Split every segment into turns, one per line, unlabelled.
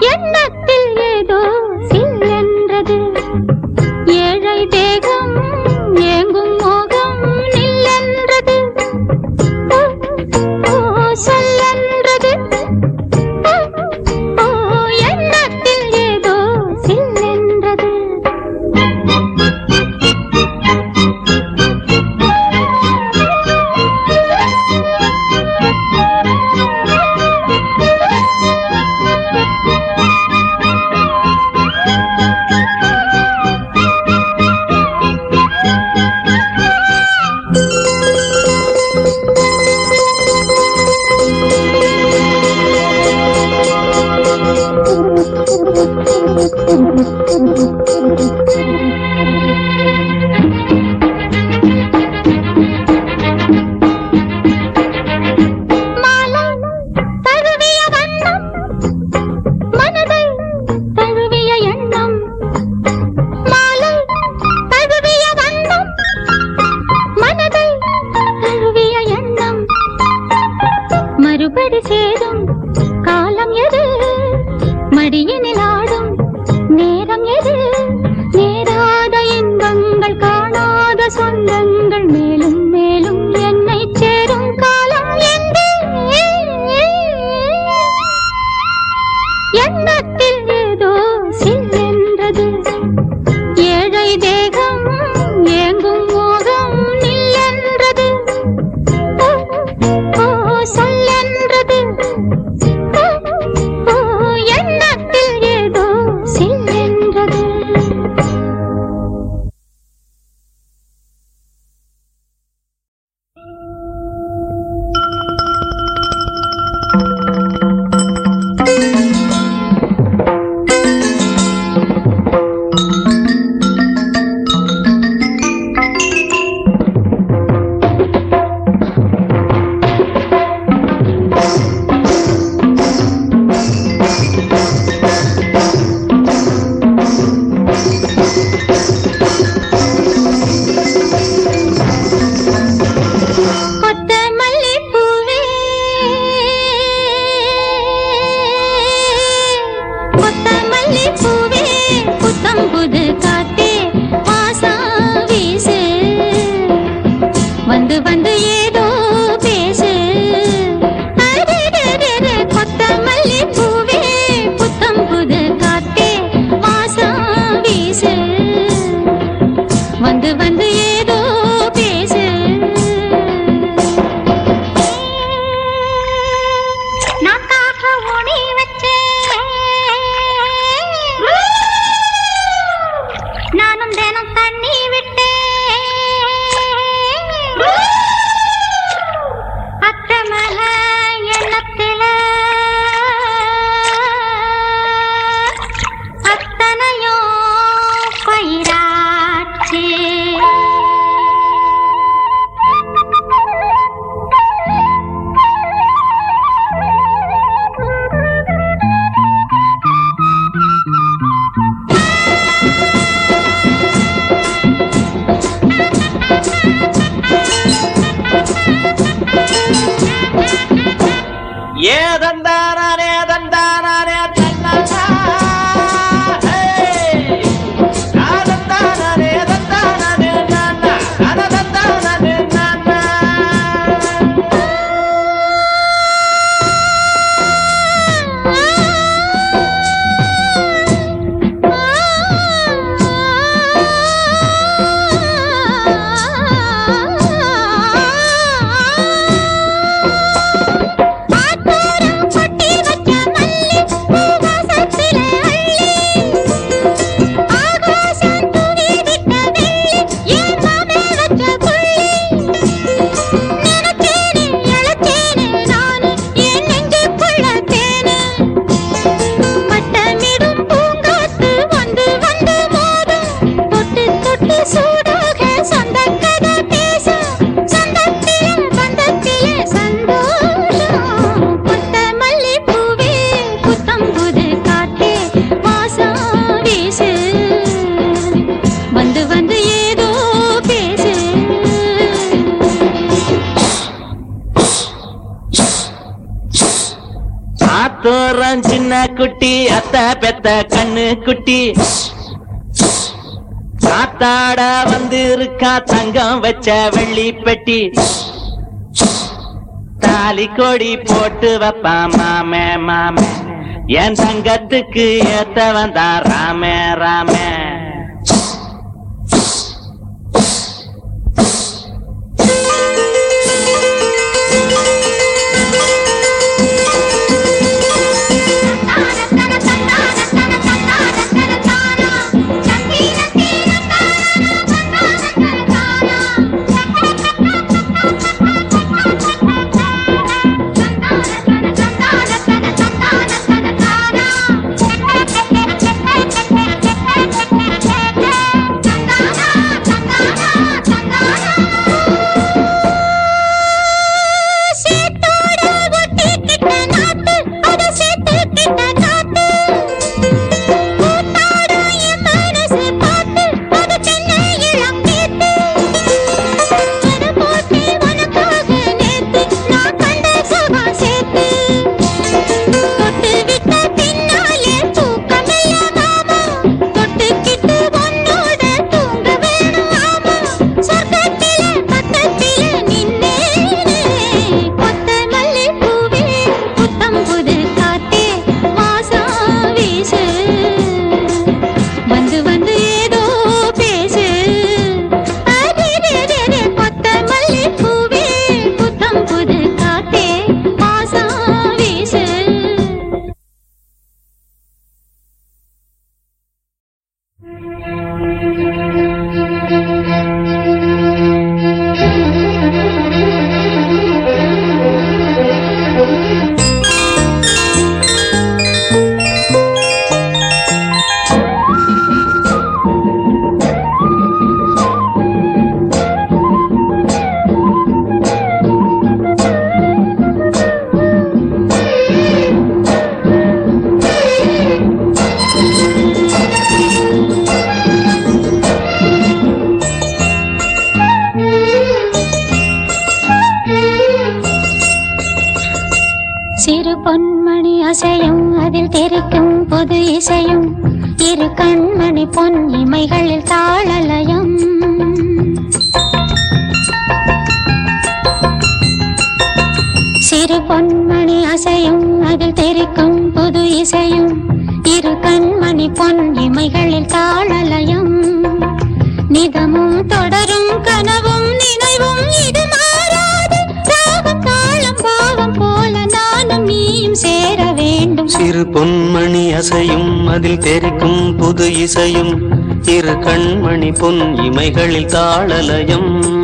Ya குட்டி அத்த பெத்த கண்ணு குட்டி. காத்தாட வந்து இருக்கா தங்கம் வச்ச வெள்ளி பெட்டி. தாலி கொடி போட்டு வப்பா மாமே மாமே. என் தங்கத்துக்கு ஏத்த வந்தா ராமே ராமே.
பொன்மணி அசையும் அதில் தெரிக்கும் புது இசையும் இரு கண்மணி பொன் இமைகளில் தாளலயம். சிறு பொன்மணி அசையும் அதில் தெரிக்கும் புது இசையும் இரு கண்மணி பொன் இமைகளில் தாளலயம். நிதமும் தொடரும் கனவும் நினைவும் இதுமா
சிறு பொன்மணி அசையும் அதில் தெரிக்கும் புது இசையும் இரு கண்மணி பொன் இமைகளில் தாளலயம்.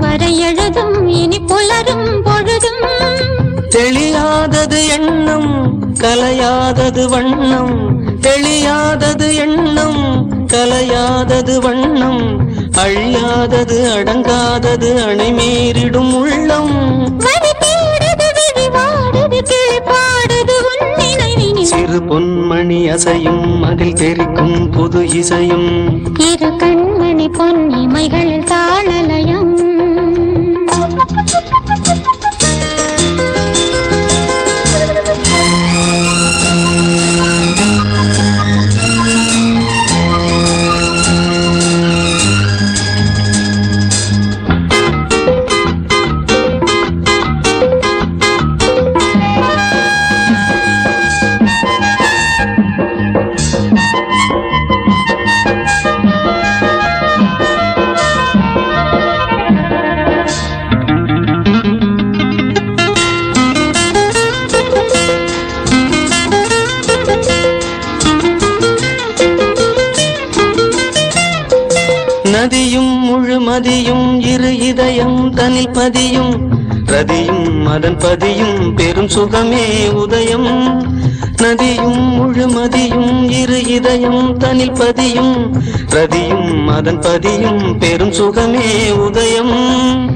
எழுதும் வரை எழுதும் இனி புலரும் பொழுதும்.
தெளியாதது எண்ணம் கலையாதது வண்ணம். தெளியாதது எண்ணம் கலையாதது வண்ணம். அழியாதது அடங்காதது அணைமீறிடும் உள்ளம். சிறு பொன்மணி அசையும் அதில் தெரிக்கும் புது இசையும்.
இரு கண்மணி பொன் இமைகளில் தாளலயம்
மதியும் இரு இதயம் தனில் பதியும் ரதியும் அதன் பதியும் பெரும் சுகமே உதயம். நதியும் முழுமதியும் இரு இதயம் தனில் பதியும் ரதியும் அதன் பதியும் பெரும் சுகமே உதயம்.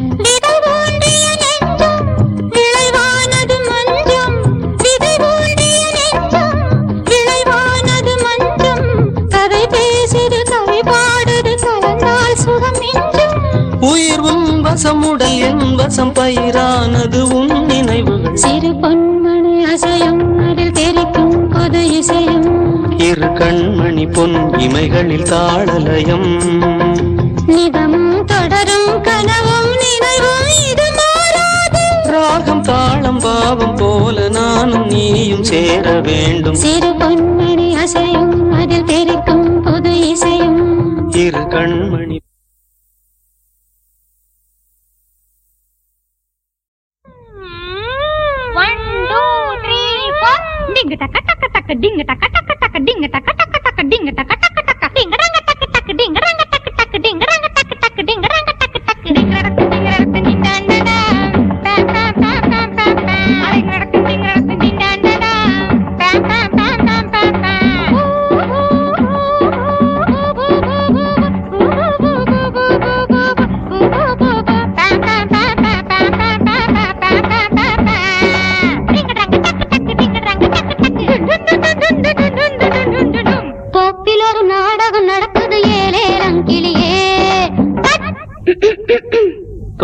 உடல் என் வசம் பயிரானது உன் நினைவுகள்.
சிறு பொன்மணி அசையும் அதில் தெரிக்கும் புது இசையும்.
இரு கண்மணி பொன் இமைகளில் தாளலயம்.
நிதமும் தொடரும் கனவும் நினைவும் இது
ராகம் தாளம் பாவம் போல நானும் நீயும் சேர வேண்டும்.
சிறு பொன்மணி அசையும் அதில் தெரிக்கும் புது இசையும்.
இரு கண்மணி
ding tak kata kata keding ding kata kata keding ding kata kata keding ding kata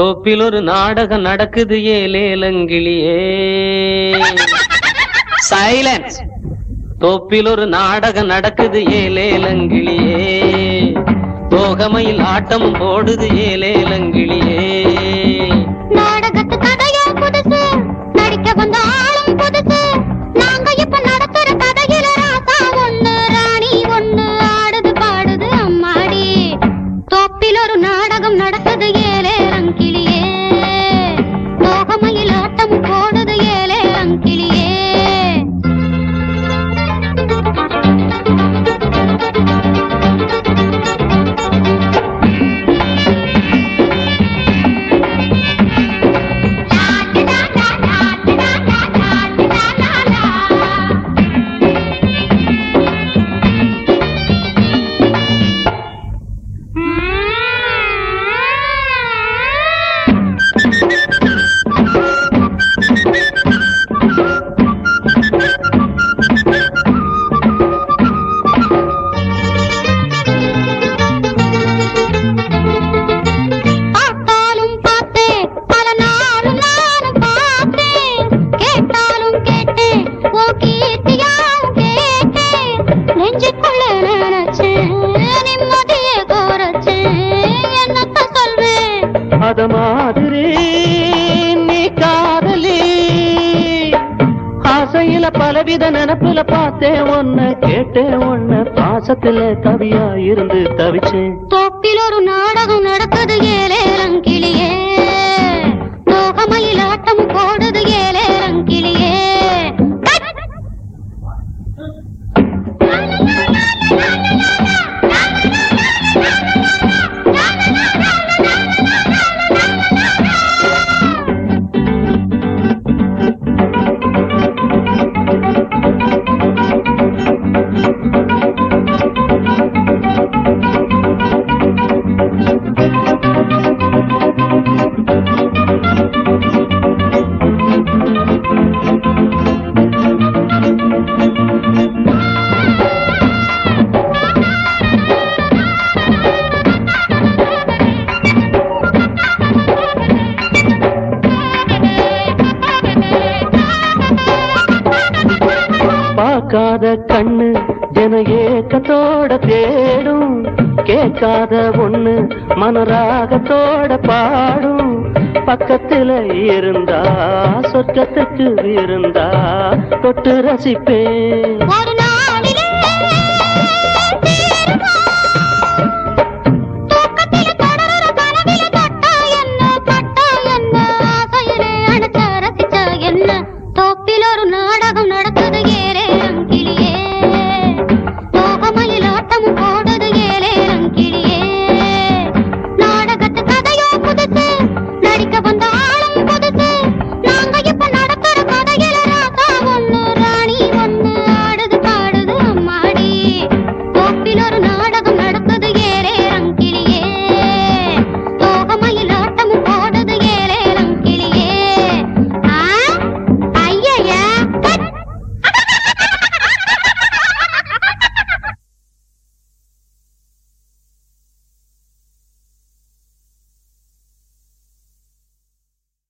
தோப்பில் ஒரு நாடகம் நடக்குது
ஏலேலங்கிளியே சைலன்ஸ் தோப்பில் ஒரு நாடகம் நடக்குது ஏலேலங்கிளியே தோகமையில் ஆட்டம் போடுது ஏலேலங்கிளியே பலவித நினப்புல பார்த்தேன் ஒன்ன கேட்டேன் ஒன்ன பாசத்துல கவியா இருந்து தவிச்சேன்.
தோப்பில் ஒரு நாடகம் நடக்குது ஏழேரம் கிளியே
மனசோட தேடும் கேட்காத ஒண்ணு மனராகத்தோட பாடும். பக்கத்துல இருந்தா சொர்க்கத்துக்கு இருந்தா தொட்டு ரசிப்பேன்.